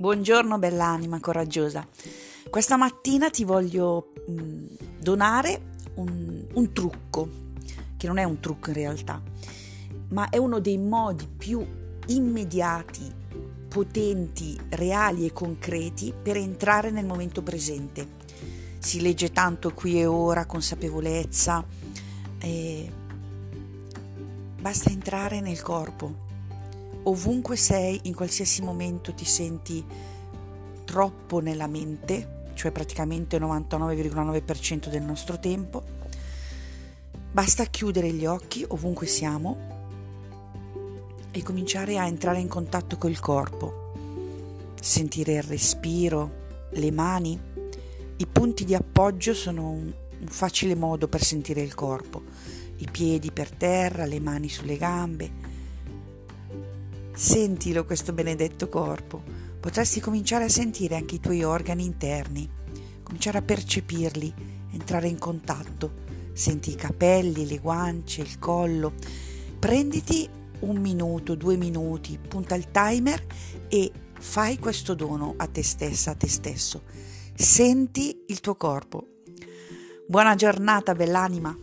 Buongiorno bell'anima coraggiosa. Questa mattina ti voglio mm, donare un, un trucco, che non è un trucco in realtà, ma è uno dei modi più immediati, potenti, reali e concreti per entrare nel momento presente. Si legge tanto qui e ora, consapevolezza, e basta entrare nel corpo ovunque sei, in qualsiasi momento ti senti troppo nella mente, cioè praticamente il 99,9% del nostro tempo, basta chiudere gli occhi ovunque siamo e cominciare a entrare in contatto col corpo, sentire il respiro, le mani. I punti di appoggio sono un, facile modo per sentire il corpo, i piedi per terra, le mani sulle gambe Sentilo questo benedetto corpo. Potresti cominciare a sentire anche i tuoi organi interni, cominciare a percepirli, entrare in contatto. Senti i capelli, le guance, il collo. Prenditi un minuto, due minuti, punta il timer e fai questo dono a te stessa, a te stesso. Senti il tuo corpo. Buona giornata, bell'anima.